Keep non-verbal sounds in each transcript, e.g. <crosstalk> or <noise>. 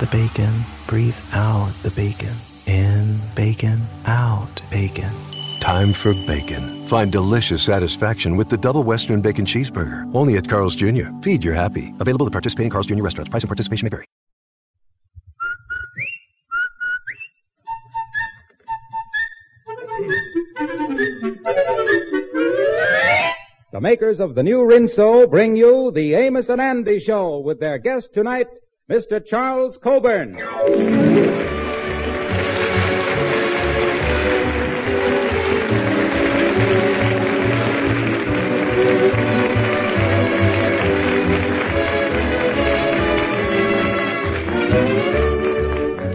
the bacon, breathe out the bacon. In bacon, out bacon. Time for bacon. Find delicious satisfaction with the double Western Bacon Cheeseburger. Only at Carl's Jr. Feed your happy. Available at participating in Carl's Jr. restaurants. Price and participation may vary. The makers of the new Rinso bring you the Amos and Andy Show with their guest tonight, Mr. Charles Coburn.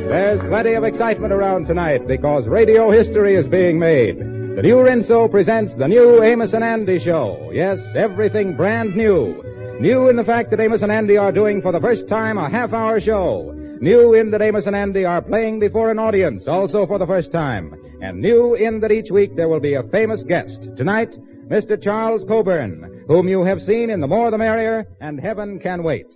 There's plenty of excitement around tonight because radio history is being made. The new Rinso presents the new Amos and Andy show. Yes, everything brand new. New in the fact that Amos and Andy are doing for the first time a half hour show. New in that Amos and Andy are playing before an audience also for the first time. And new in that each week there will be a famous guest. Tonight, Mr. Charles Coburn, whom you have seen in The More the Merrier and Heaven Can Wait.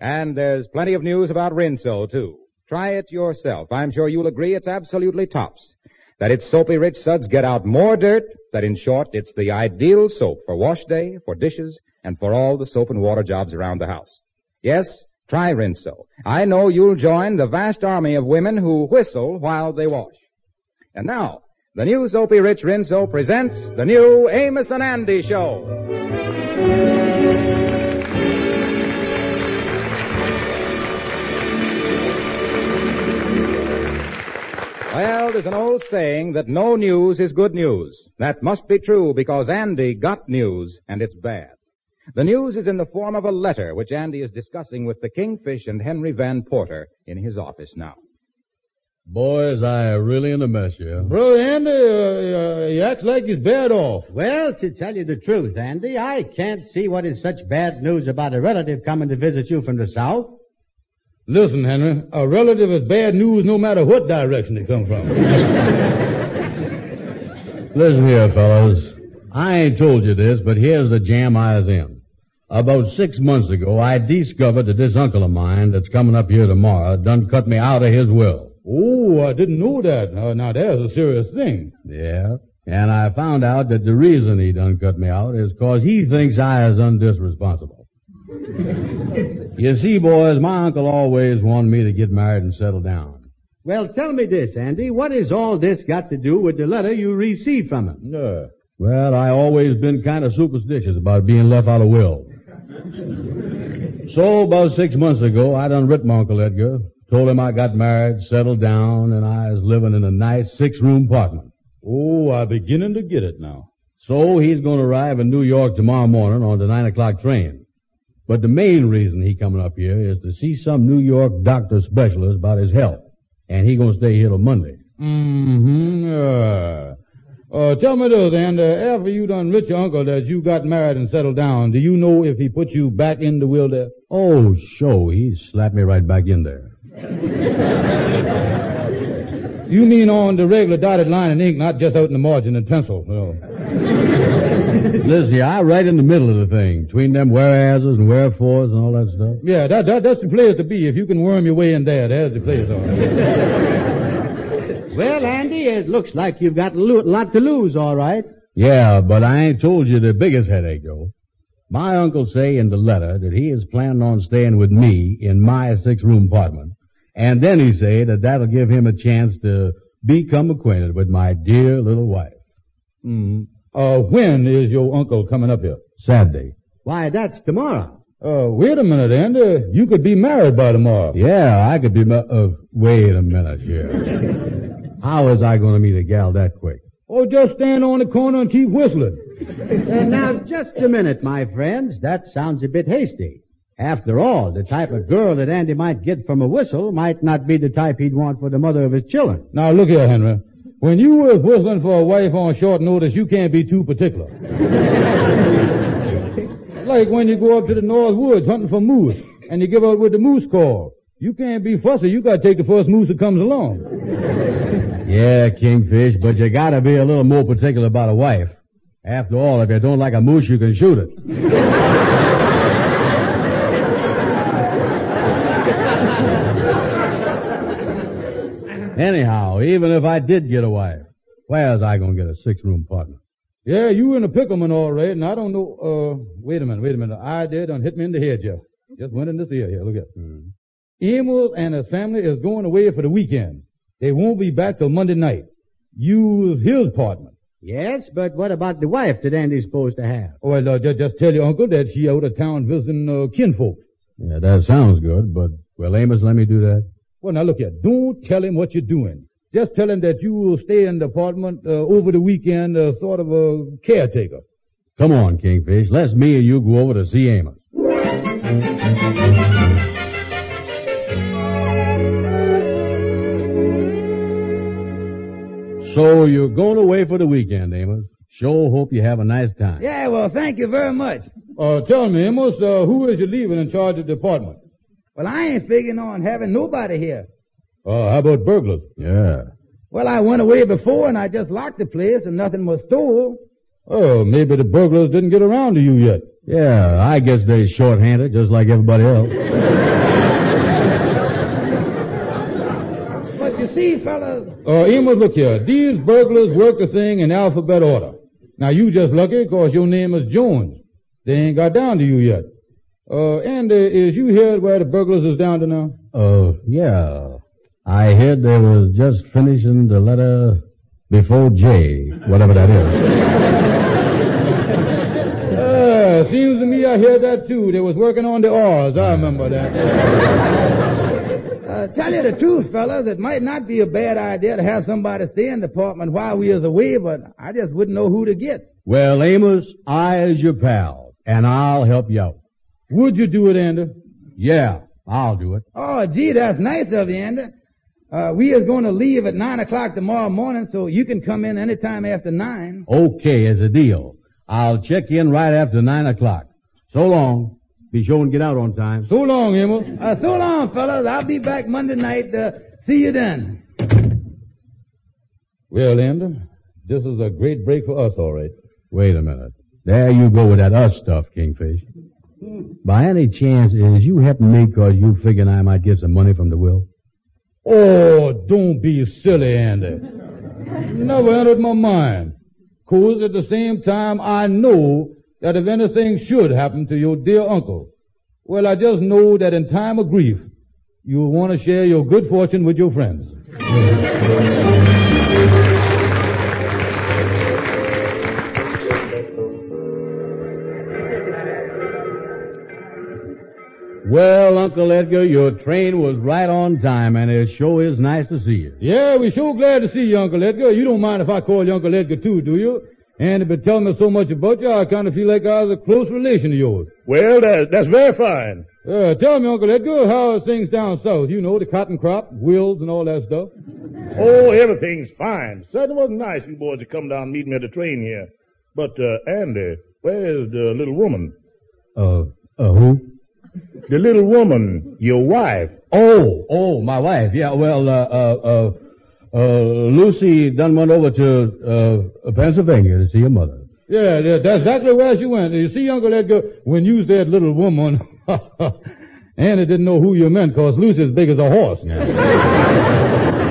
And there's plenty of news about Rinso, too. Try it yourself. I'm sure you'll agree it's absolutely tops. That its soapy rich suds get out more dirt, that in short, it's the ideal soap for wash day, for dishes, and for all the soap and water jobs around the house. Yes, try Rinso. I know you'll join the vast army of women who whistle while they wash. And now, the new Soapy Rich Rinso presents the new Amos and Andy Show. Well, there's an old saying that no news is good news. That must be true because Andy got news, and it's bad. The news is in the form of a letter which Andy is discussing with the Kingfish and Henry Van Porter in his office now. Boys, I am really in a mess here. Brother Andy, uh, uh, he acts like he's bad off. Well, to tell you the truth, Andy, I can't see what is such bad news about a relative coming to visit you from the south. Listen, Henry, a relative is bad news no matter what direction it come from. <laughs> Listen here, fellows. I ain't told you this, but here's the jam I was in. About six months ago, I discovered that this uncle of mine that's coming up here tomorrow done cut me out of his will. oh, I didn't know that. Uh, now, there's a serious thing. Yeah. And I found out that the reason he done cut me out is 'cause he thinks I is undisresponsible. <laughs> you see, boys, my uncle always wanted me to get married and settle down. Well, tell me this, Andy. What has all this got to do with the letter you received from him? No. Well, I always been kind of superstitious about being left out of will. so about six months ago, I done writ my Uncle Edgar, told him I got married, settled down, and I was living in a nice six-room apartment. Oh, I'm beginning to get it now. So he's going to arrive in New York tomorrow morning on the nine o'clock train. But the main reason he coming up here is to see some New York doctor specialist about his health. And he gonna stay here till Monday. Mm-hmm. Uh, uh, tell me this, and uh, after you done with your uncle that you got married and settled down, do you know if he put you back in the will there? Oh, sure, he slapped me right back in there. <laughs> You mean on the regular dotted line in ink, not just out in the margin in pencil. No. <laughs> Listen, here, I right in the middle of the thing, between them whereases and wherefores and all that stuff. Yeah, that, that, that's the place to be. If you can worm your way in there, there's the place. All right. <laughs> Well, Andy, it looks like you've got a lo- lot to lose, all right. Yeah, but I ain't told you the biggest headache, though. My uncle say in the letter that he is planning on staying with me in my six-room apartment. And then he say that that'll give him a chance to become acquainted with my dear little wife. Mm. Uh, when is your uncle coming up here? Saturday. Why, that's tomorrow. Uh, wait a minute, Andy. You could be married by tomorrow. Yeah, I could be, ma- uh, wait a minute here. <laughs> How is I gonna meet a gal that quick? Oh, just stand on the corner and keep whistling. And <laughs> now, just a minute, my friends. That sounds a bit hasty. After all, the type of girl that Andy might get from a whistle might not be the type he'd want for the mother of his children. Now look here, Henry. When you was whistling for a wife on short notice, you can't be too particular. <laughs> like when you go up to the North Woods hunting for moose, and you give out with the moose call. You can't be fussy. You gotta take the first moose that comes along. <laughs> Yeah, Kingfish, but you gotta be a little more particular about a wife. After all, if you don't like a moose, you can shoot it. <laughs> Anyhow, even if I did get a wife, where's I gonna get a six-room partner? Yeah, you in a pickleman all right, and I don't know, uh, wait a minute, wait a minute. I did done hit me in the head, Jeff. Just went in this ear here, look at Hmm. Emil and his family is going away for the weekend. They won't be back till Monday night. You his partner. Yes, but what about the wife that Andy's supposed to have? Well, uh, just, just tell your uncle that she out of town visiting, uh, kinfolk. Yeah, that sounds good, but, well, Amos, let me do that. Well, now look here. Don't tell him what you're doing. Just tell him that you will stay in the apartment, uh, over the weekend, uh, sort of a caretaker. Come on, Kingfish. Let's me and you go over to see Amos. So you're going away for the weekend, Amos. Sure hope you have a nice time. Yeah, well, thank you very much. Uh, tell me, Amos, uh, who is you leaving in charge of the apartment? Well, I ain't figuring on having nobody here. Uh, how about burglars? Yeah. Well, I went away before and I just locked the place and nothing was stole. Oh, maybe the burglars didn't get around to you yet. Yeah, I guess they're short-handed, just like everybody else. But you see, fellas, Uh, Amos, look here. These burglars work the thing in alphabet order. Now, you just lucky 'cause your name is Jones. They ain't got down to you yet. Uh, and uh, is you here where the burglars is down to now? Oh, yeah. I heard they was just finishing the letter before J, whatever that is. <laughs> Uh, seems to me I heard that too. They was working on the R's. I remember that. uh, tell you the truth, fellas, it might not be a bad idea to have somebody stay in the apartment while we is away, but I just wouldn't know who to get. Well, Amos, I is your pal, and I'll help you out. Would you do it, Andy? Yeah, I'll do it. Oh, gee, that's nice of you, Andy. Uh, we is going to leave at nine o'clock tomorrow morning, so you can come in any time after nine. Okay, as a deal. I'll check in right after nine o'clock. So long. Be sure and get out on time. So long, Amos. Uh, so long, fellas. I'll be back Monday night. Uh, see you then. Well, Andy, this is a great break for us, all right. Wait a minute. There you go with that us stuff, Kingfish. Hmm. By any chance, is you helping me cause you figuring I might get some money from the will? Oh, don't be silly, Andy. <laughs> Never entered my mind. Cause at the same time, I know that if anything should happen to your dear uncle, well, I just know that in time of grief, you'll want to share your good fortune with your friends. <laughs> Well, Uncle Edgar, your train was right on time, and it sure is nice to see you. Yeah, we sure glad to see you, Uncle Edgar. You don't mind if I call you Uncle Edgar too, do you? And been telling me so much about you, I kind of feel like I was a close relation of yours. Well, that, that's very fine. Uh, tell me, Uncle Edgar, how are things down south? You know, the cotton crop, wills, and all that stuff. Oh, everything's fine. Certainly wasn't nice for you boys to come down and meet me at the train here. But, uh, Andy, where's the little woman? Uh, uh, who? The little woman, your wife. Oh, oh, my wife. Yeah, well, uh, uh, uh, uh, Lucy done went over to, uh, Pennsylvania to see her mother. Yeah, yeah, that's exactly where she went. You see, Uncle Edgar, when you said little woman, <laughs> Andy didn't know who you meant, cause Lucy's as big as a horse. Now. <laughs>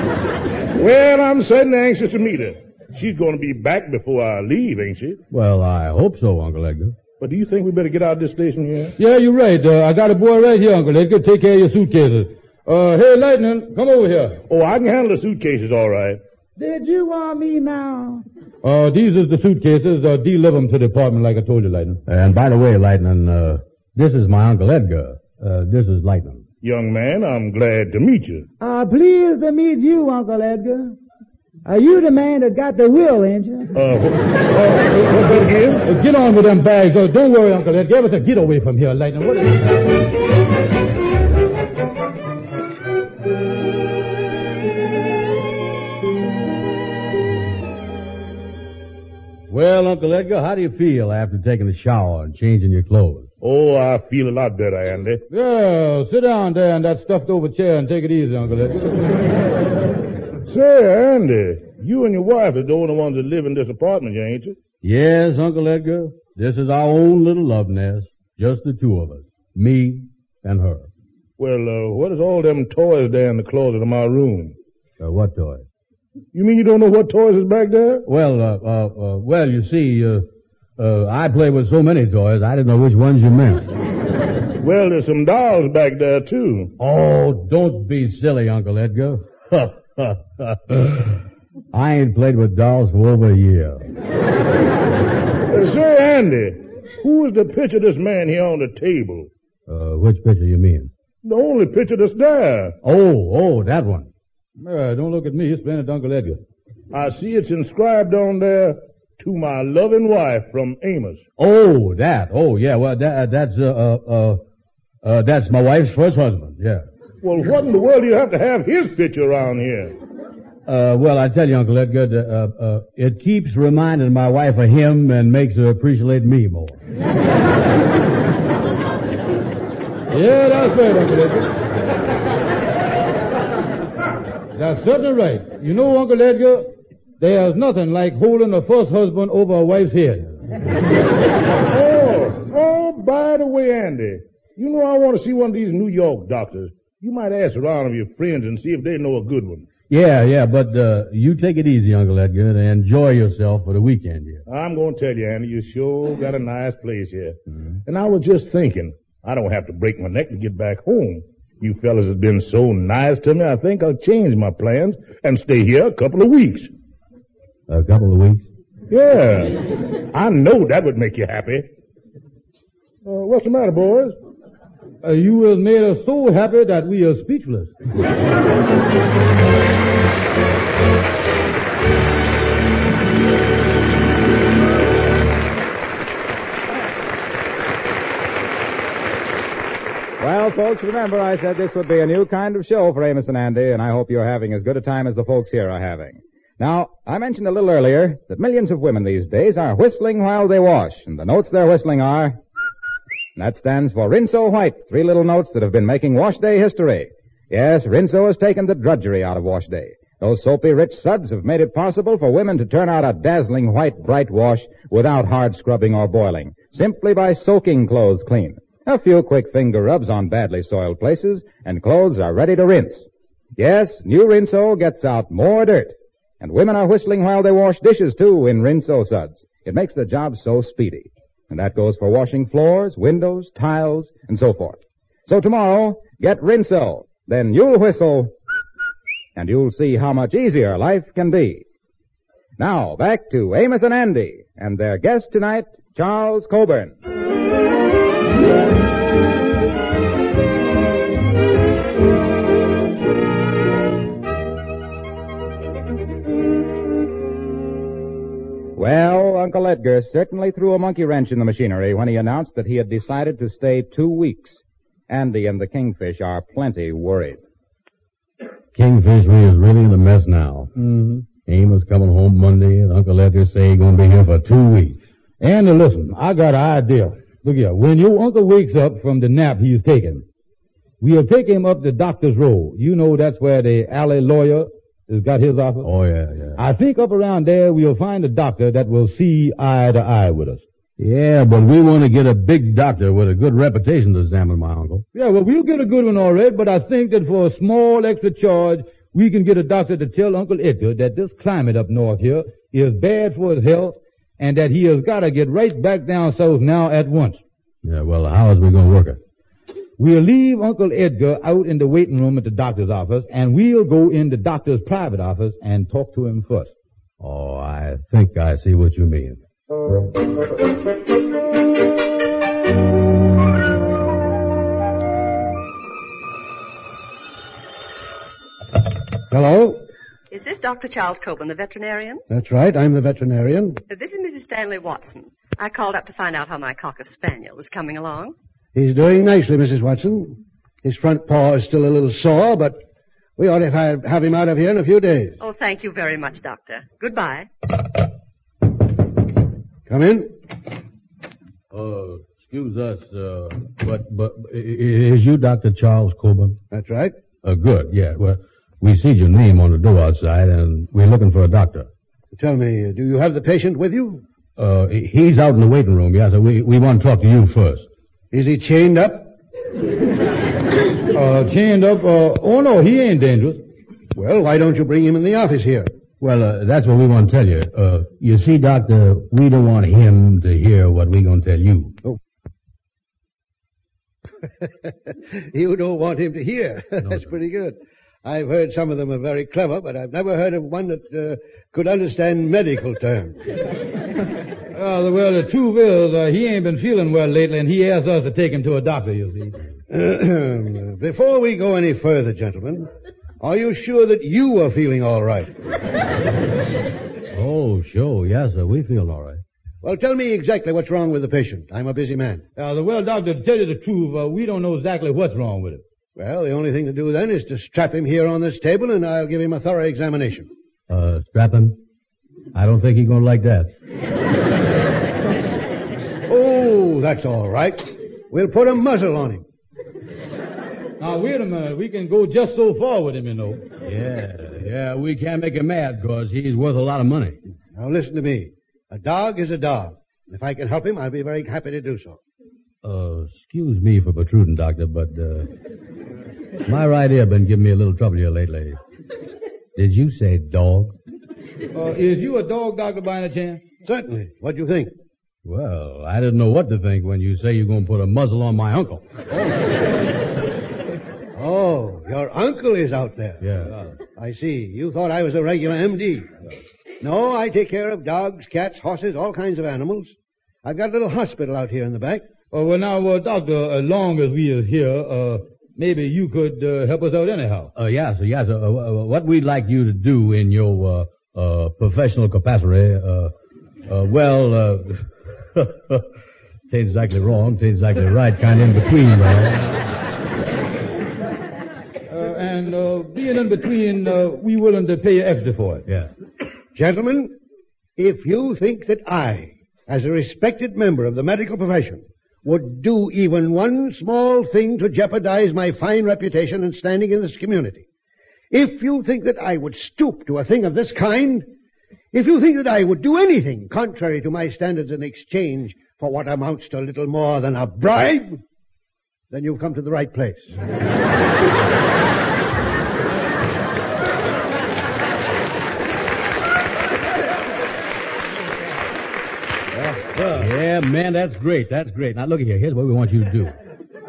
Well, I'm certainly anxious to meet her. She's going to be back before I leave, ain't she? Well, I hope so, Uncle Edgar. But do you think we better get out of this station here? Yeah, you're right. Uh, I got a boy right here, Uncle Edgar. Take care of your suitcases. Uh, hey, Lightning, come over here. Oh, I can handle the suitcases all right. Did you want me now? Uh, these is the suitcases. Uh, deliver them to the apartment like I told you, Lightning. And by the way, Lightning, uh, this is my Uncle Edgar. Uh, this is Lightning. Young man, I'm glad to meet you. Uh, pleased to meet you, Uncle Edgar. Are you the man that got the will, ain't you? Uh, uh, what's that again? Uh, get on with them bags. Oh, don't worry, Uncle Edgar. Everything. Get away from here, Lightning. What Well, Uncle Edgar, how do you feel after taking a shower and changing your clothes? Oh, I feel a lot better, Andy. Yeah, sit down there in that stuffed over chair and take it easy, Uncle Edgar. <laughs> Say, Andy, you and your wife is the only ones that live in this apartment ain't you? Yes, Uncle Edgar. This is our own little love nest. Just the two of us. Me and her. Well, uh, what is all them toys there in the closet of my room? Uh, what toys? You mean you don't know what toys is back there? Well, uh, uh, uh, well, you see, uh, uh, I play with so many toys, I didn't know which ones you meant. <laughs> Well, there's some dolls back there, too. Oh, don't be silly, Uncle Edgar. <laughs> I ain't played with dolls for over a year. Uh, say, Andy, who is the picture of this man here on the table? Uh, which picture you mean? The only picture that's there. Oh, oh, that one. Uh, don't look at me. It's playing at Uncle Edgar. I see it's inscribed on there, to my loving wife from Amos. Oh, that. Oh, yeah. Well, that, that's uh, uh, uh, uh, that's my wife's first husband. Yeah. Well, what in the world do you have to have his picture around here? Uh, well, I tell you, Uncle Edgar, uh, uh, it keeps reminding my wife of him and makes her appreciate me more. <laughs> Yeah, that's right, Uncle Edgar. That's certainly right. You know, Uncle Edgar, there's nothing like holding a first husband over a wife's head. <laughs> Oh, oh, by the way, Andy, you know I want to see one of these New York doctors. You might ask around of your friends and see if they know a good one. Yeah, yeah, but uh, you take it easy, Uncle Edgar, and enjoy yourself for the weekend here. I'm going to tell you, Andy, you sure got a nice place here. And I was just thinking, I don't have to break my neck to get back home. You fellas have been so nice to me, I think I'll change my plans and stay here a couple of weeks. A couple of weeks. Yeah, I know that would make you happy. Uh, what's the matter, boys? Uh, you have made us so happy that we are speechless. Well, folks, remember I said this would be a new kind of show for Amos and Andy, and I hope you're having as good a time as the folks here are having. Now, I mentioned a little earlier that millions of women these days are whistling while they wash, and the notes they're whistling are... That stands for Rinso White, three little notes that have been making wash day history. Yes, Rinso has taken the drudgery out of wash day. Those soapy rich suds have made it possible for women to turn out a dazzling white, bright wash without hard scrubbing or boiling, simply by soaking clothes clean. A few quick finger rubs on badly soiled places, and clothes are ready to rinse. Yes, new Rinso gets out more dirt. And women are whistling while they wash dishes too in Rinso suds. It makes the job so speedy. And that goes for washing floors, windows, tiles, and so forth. So tomorrow, get Rinso. Then you'll whistle, and you'll see how much easier life can be. Now, back to Amos and Andy, and their guest tonight, Charles Coburn. Uncle Edgar certainly threw a monkey wrench in the machinery when he announced that he had decided to stay two weeks. Andy and the Kingfish are plenty worried. Kingfish we is really in a mess now. Mm-hmm. Amos coming home Monday, and Uncle Edgar say he gonna be here for two weeks. Andy, listen, I got an idea. Look here, when your uncle wakes up from the nap he's taking, we'll take him up the doctor's row. You know that's where the alley lawyer has got his office. Oh yeah, yeah. I think up around there we'll find a doctor that will see eye to eye with us. Yeah, but we want to get a big doctor with a good reputation to examine my uncle. Yeah, well, we'll get a good one all right, but I think that for a small extra charge, we can get a doctor to tell Uncle Edgar that this climate up north here is bad for his health and that he has got to get right back down south now at once. Yeah, well, how is we gonna work it? We'll leave Uncle Edgar out in the waiting room at the doctor's office, and we'll go in the doctor's private office and talk to him first. Oh, I think I see what you mean. Hello? Is this Dr. Charles Coburn, the veterinarian? That's right. I'm the veterinarian. This is Mrs. Stanley Watson. I called up to find out how my cocker spaniel is coming along. He's doing nicely, Mrs. Watson. His front paw is still a little sore, but we ought to have have him out of here in a few days. Oh, thank you very much, Doctor. Goodbye. Come in. Uh, excuse us, uh, but, but, i- i- is you Dr. Charles Coburn? That's right. Uh, good, yeah. Well, we see your name on the door outside, and we're looking for a doctor. Tell me, do you have the patient with you? Uh, he's out in the waiting room, yeah, so we, we want to talk to you first. Is he chained up? Uh, chained up, uh, oh no, he ain't dangerous. Well, why don't you bring him in the office here? Well, uh, that's what we want to tell you. Uh, you see, Doctor, we don't want him to hear what we're gonna tell you. Oh. <laughs> you don't want him to hear. <laughs> That's pretty good. I've heard some of them are very clever, but I've never heard of one that uh, could understand medical terms. <laughs> Uh, well, the truth is, uh, he ain't been feeling well lately, and he asked us to take him to a doctor, you see. <clears throat> Before we go any further, gentlemen, are you sure that you are feeling all right? Oh, sure. Yes, sir. We feel all right. Well, tell me exactly what's wrong with the patient. I'm a busy man. Uh, the well, doctor, to tell you the truth, uh, we don't know exactly what's wrong with him. Well, the only thing to do then is to strap him here on this table, and I'll give him a thorough examination. Uh, strap him? I don't think he's gonna like that. That's all right. We'll put a muzzle on him. Now, wait a minute. We can go just so far with him, you know. Yeah, yeah, we can't make him mad, cause he's worth a lot of money. Now listen to me. A dog is a dog. If I can help him, I'll be very happy to do so. Uh, excuse me for protruding, Doctor, but, uh, my right ear been giving me a little trouble here lately. Did you say dog? Uh, is you a dog doctor by any chance? Certainly. What do you think? Well, I didn't know what to think when you say you're gonna put a muzzle on my uncle. <laughs> Oh, your uncle is out there. Yeah. I see. You thought I was a regular MD. No, I take care of dogs, cats, horses, all kinds of animals. I've got a little hospital out here in the back. Uh, well, now, uh, doctor, as long as we are here, uh, maybe you could uh, help us out anyhow. Uh, yeah, so, yeah, so, uh, uh, what we'd like you to do in your, uh, uh, professional capacity, uh, uh, well, uh, <laughs> tain't exactly wrong, tain't exactly right, kind of in between, though. <laughs> Uh, and uh, being in between, uh, we willing to pay you extra for it. Yeah. Gentlemen, if you think that I, as a respected member of the medical profession, would do even one small thing to jeopardize my fine reputation and standing in this community, if you think that I would stoop to a thing of this kind, if you think that I would do anything contrary to my standards in exchange for what amounts to little more than a bribe, then you've come to the right place. Yeah, man, that's great. That's great. Now look here. Here's what we want you to do.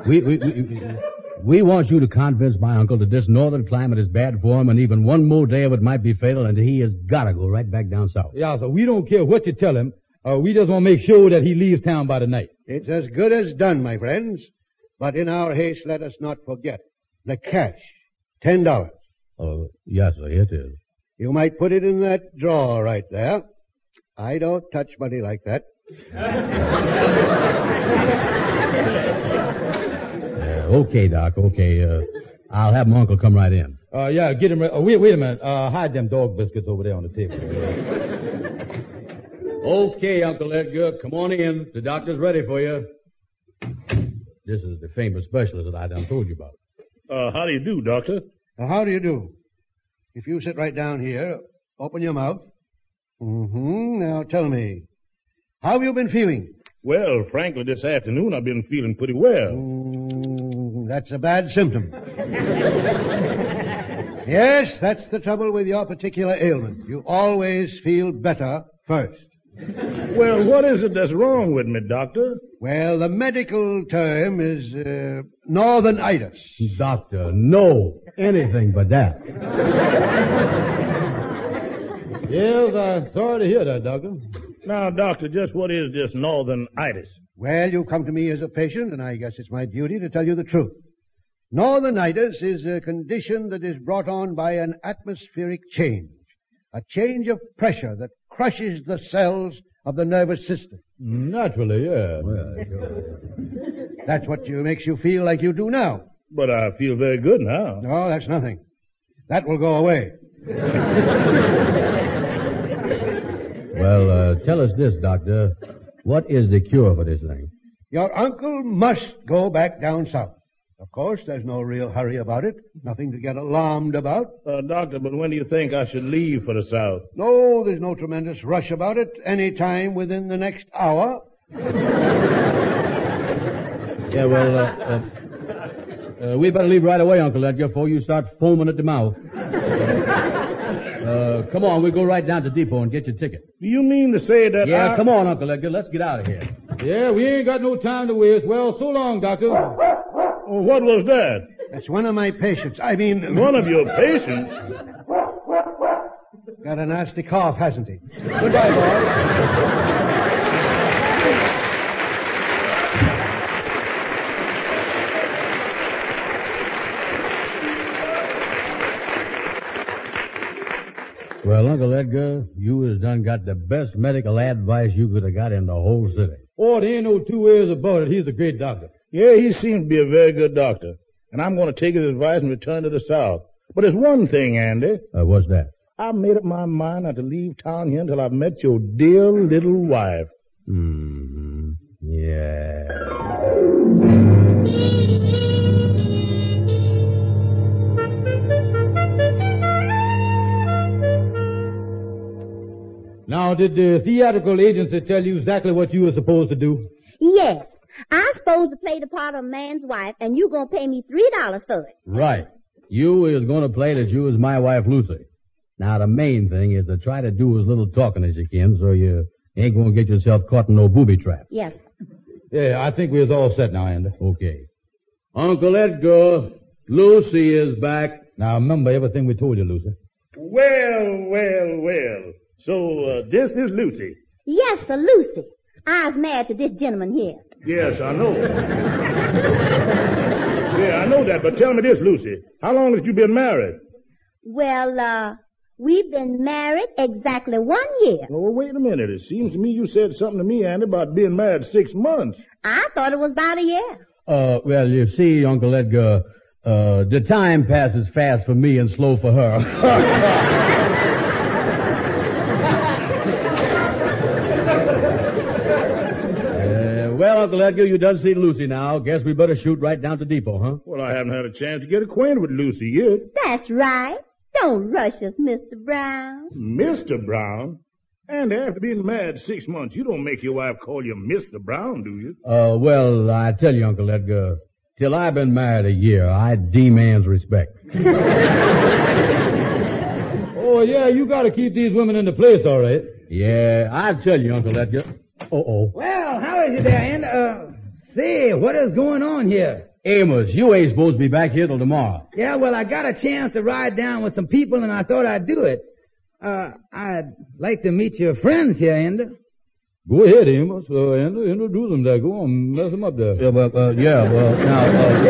We, we, we, we want you to convince my uncle that this northern climate is bad for him and even one more day of it might be fatal and he has gotta go right back down south. Yeah, so we don't care what you tell him. Uh, we just want to make sure that he leaves town by the night. It's as good as done, my friends. But in our haste, let us not forget the cash. Ten dollars. Oh, yes, sir, here it is. You might put it in that drawer right there. I don't touch money like that. <laughs> Uh, okay, Doc, okay. Uh, I'll have my uncle come right in. Uh, yeah, get him. Re- oh, wait, wait a minute. Uh, hide them dog biscuits over there on the table. <laughs> Okay, Uncle Edgar, come on in. The doctor's ready for you. This is the famous specialist that I done told you about. Uh, how do you do, Doctor? Now, how do you do? If you sit right down here, open your mouth. Mm-hmm. Now tell me, how have you been feeling? Well, frankly, this afternoon I've been feeling pretty well. Mm, that's a bad symptom. yes, that's the trouble with your particular ailment. You always feel better first. Well, what is it that's wrong with me, Doctor? Well, the medical term is uh, northernitis. Doctor, no. Anything but that. yes, I'm sorry to hear that, doctor. Now, Doctor, just what is this northern itis? Well, you come to me as a patient, and I guess it's my duty to tell you the truth. Northernitis is a condition that is brought on by an atmospheric change, a change of pressure that crushes the cells of the nervous system. Naturally, yeah. That's what you, makes you feel like you do now. But I feel very good now. No, that's nothing. That will go away. Well, uh, tell us this, Doctor. What is the cure for this thing? Your uncle must go back down south. Of course, there's no real hurry about it. Nothing to get alarmed about. Uh, doctor, but when do you think I should leave for the South? No, there's no tremendous rush about it. Any time within the next hour. <laughs> Yeah, well, uh, uh, Uh, we better leave right away, Uncle Edgar, before you start foaming at the mouth. <laughs> uh, come on, we'll go right down to depot and get your ticket. Do you mean to say that Yeah, I... come on, Uncle Edgar. Let's get out of here. Yeah, we ain't got no time to waste. Well, so long, Doctor. <laughs> Oh, what was that? That's one of my patients. I mean, One of your patients? got a nasty cough, hasn't he? Goodbye, boys. Well, Uncle Edgar, you has done got the best medical advice you could have got in the whole city. Oh, there ain't no two ways about it. He's a great doctor. Yeah, he seems to be a very good doctor. And I'm going to take his advice and return to the South. But there's one thing, Andy. Uh, what's that? I've made up my mind not to leave town here until I've met your dear little wife. Hmm. Yeah. Now, did the theatrical agency tell you exactly what you were supposed to do? Yes. I'm supposed to play the part of a man's wife, and you're gonna pay me three dollars for it. Right. You is going to play that you is my wife Lucy. Now the main thing is to try to do as little talking as you can so you ain't going to get yourself caught in no booby trap. Yes. Yeah, I think we're all set now, Andy. Okay. Uncle Edgar, Lucy is back. Now remember everything we told you, Lucy. Well, well, well. So, uh, this is Lucy. Yes, sir, Lucy. I was married to this gentleman here. Yes, I know. yeah, I know that, but tell me this, Lucy. How long has you been married? Well, uh, we've been married exactly one year. Oh, wait a minute. It seems to me you said something to me, Andy, about being married six months. I thought it was about a year. Uh, well, you see, Uncle Edgar, uh, the time passes fast for me and slow for her. <laughs> Well, Uncle Edgar, you done seen Lucy now. Guess we better shoot right down to depot, huh? Well, I haven't had a chance to get acquainted with Lucy yet. That's right. Don't rush us, Mr. Brown. Mr. Brown? And after being married six months, you don't make your wife call you Mr. Brown, do you? Uh, well, I tell you, Uncle Edgar, till I've been married a year, I demands respect. <laughs> Oh, yeah, you gotta keep these women in the place, all right. Yeah, I tell you, Uncle Edgar. Uh-oh. Well, how is it there, Andy? Uh, say, what is going on here? Amos, you ain't supposed to be back here till tomorrow. Yeah, well, I got a chance to ride down with some people and I thought I'd do it. Uh, I'd like to meet your friends here, Andy. Go ahead, Amos. Uh, Andy, introduce them there. Go on, mess them up there. Yeah, but, uh, yeah, well, now, uh,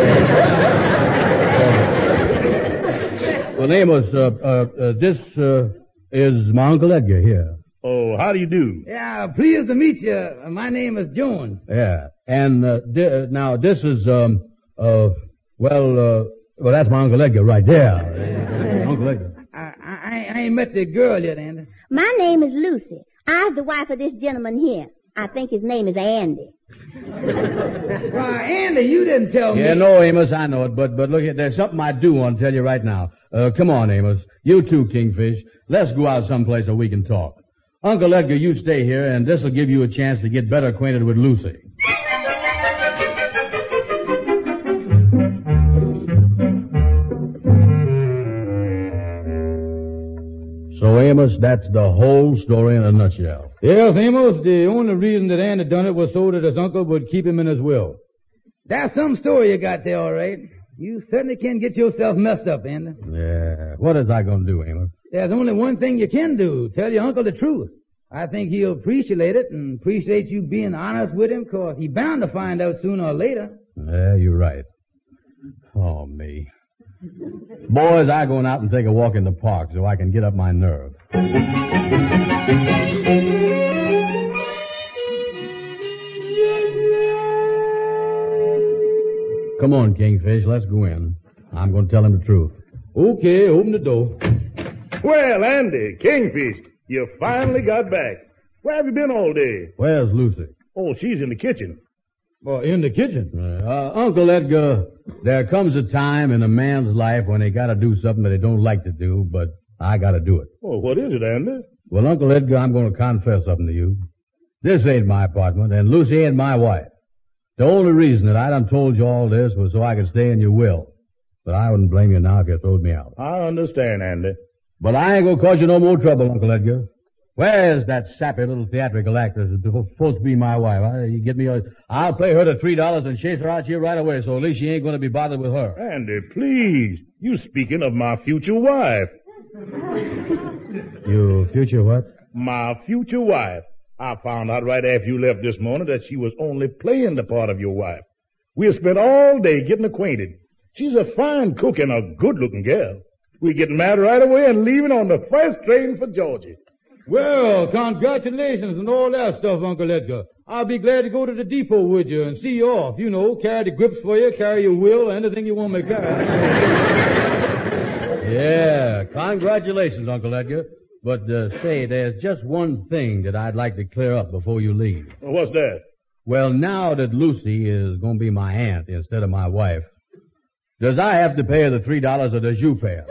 well, Amos, uh, uh, uh, this, uh, is my Uncle Edgar here. Oh, how do you do? Yeah, pleased to meet you. My name is Jones. Yeah. And, uh, di- uh, now this is, um, uh, well, uh, well, that's my Uncle Edgar right there. <laughs> Uncle Edgar. I, I, I ain't met the girl yet, Andy. My name is Lucy. I was the wife of this gentleman here. I think his name is Andy. <laughs> Why, Andy, you didn't tell me. Yeah, no, Amos, I know it, but, but look, there's something I do want to tell you right now. Uh, come on, Amos. You too, Kingfish. Let's go out someplace where we can talk. Uncle Edgar, you stay here, and this'll give you a chance to get better acquainted with Lucy. So, Amos, that's the whole story in a nutshell. Yes, Amos, the only reason that Andy done it was so that his uncle would keep him in his will. That's some story you got there, all right. You certainly can get yourself messed up, Andy. Yeah. What is I gonna do, Amos? There's only one thing you can do. Tell your uncle the truth. I think he'll appreciate it and appreciate you being honest with him, cause he's bound to find out sooner or later. Yeah, you're right. Oh, me. Boys, I'm going out and take a walk in the park so I can get up my nerve. Come on, Kingfish, let's go in. I'm going to tell him the truth. Okay, open the door. Well, Andy, Kingfish, you finally got back. Where have you been all day? Where's Lucy? Oh, she's in the kitchen. Well, in the kitchen. Uh, Uncle Edgar, there comes a time in a man's life when he got to do something that he don't like to do, but I got to do it. Oh, what is it, Andy? Well, Uncle Edgar, I'm going to confess something to you. This ain't my apartment, and Lucy ain't my wife. The only reason that I done told you all this was so I could stay in your will. But I wouldn't blame you now if you throwed me out. I understand, Andy. But I ain't gonna cause you no more trouble, Uncle Edgar. Where's that sappy little theatrical actress who's supposed to be my wife? I, you get me a, I'll pay her the three dollars and chase her out here right away, so at least she ain't gonna be bothered with her. Andy, please. You speaking of my future wife. Your future what? My future wife. I found out right after you left this morning that she was only playing the part of your wife. We have spent all day getting acquainted. She's a fine cook and a good looking girl. We getting married right away and leaving on the first train for Georgia. Well, congratulations and all that stuff, Uncle Edgar. I'll be glad to go to the depot with you and see you off. You know, carry the grips for you, carry your will, anything you want me to carry. <laughs> Yeah, congratulations, Uncle Edgar. But uh, say, there's just one thing that I'd like to clear up before you leave. What's that? Well, now that Lucy is going to be my aunt instead of my wife, does I have to pay her the three dollars or does you pay her?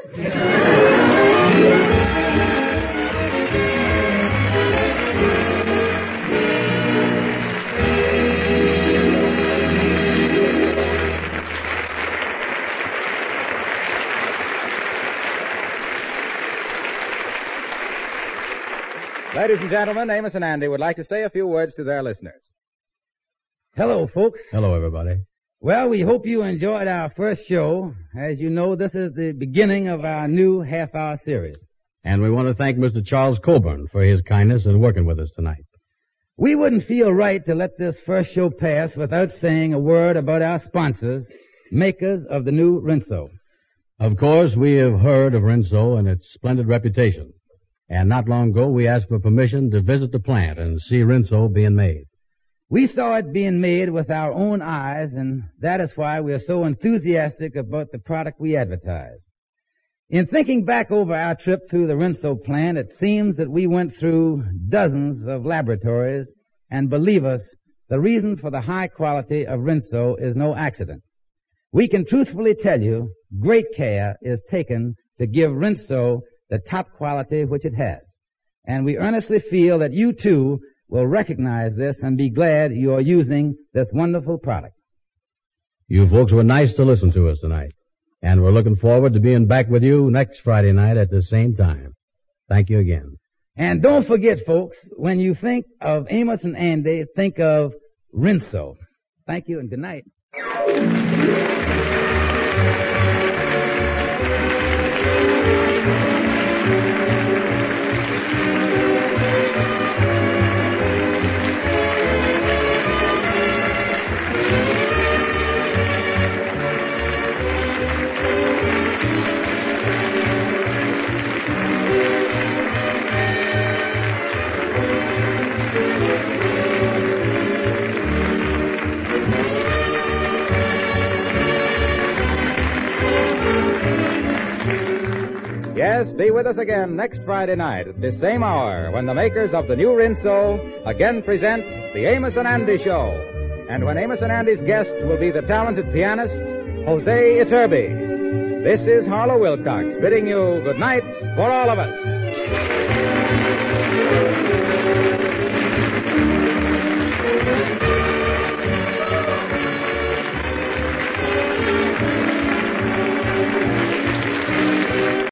Ladies and gentlemen, Amos and Andy would like to say a few words to their listeners. Hello, folks. Hello, everybody. Well, we hope you enjoyed our first show. As you know, this is the beginning of our new half-hour series. And we want to thank Mr. Charles Coburn for his kindness in working with us tonight. We wouldn't feel right to let this first show pass without saying a word about our sponsors, makers of the new Rinso. Of course, we have heard of Rinso and its splendid reputation. And not long ago, we asked for permission to visit the plant and see Rinso being made. We saw it being made with our own eyes, and that is why we are so enthusiastic about the product we advertise. In thinking back over our trip through the Rinso plant, it seems that we went through dozens of laboratories, and believe us, the reason for the high quality of Rinso is no accident. We can truthfully tell you, great care is taken to give Rinso the top quality which it has. And we earnestly feel that you too will recognize this and be glad you are using this wonderful product. You folks were nice to listen to us tonight. And we're looking forward to being back with you next Friday night at the same time. Thank you again. And don't forget, folks, when you think of Amos and Andy, think of Rinso. Thank you and good night. Be with us again next Friday night at this same hour when the makers of the new Rinso again present the Amos and Andy Show. And when Amos and Andy's guest will be the talented pianist, Jose Iturbi. This is Harlow Wilcox bidding you good night for all of us.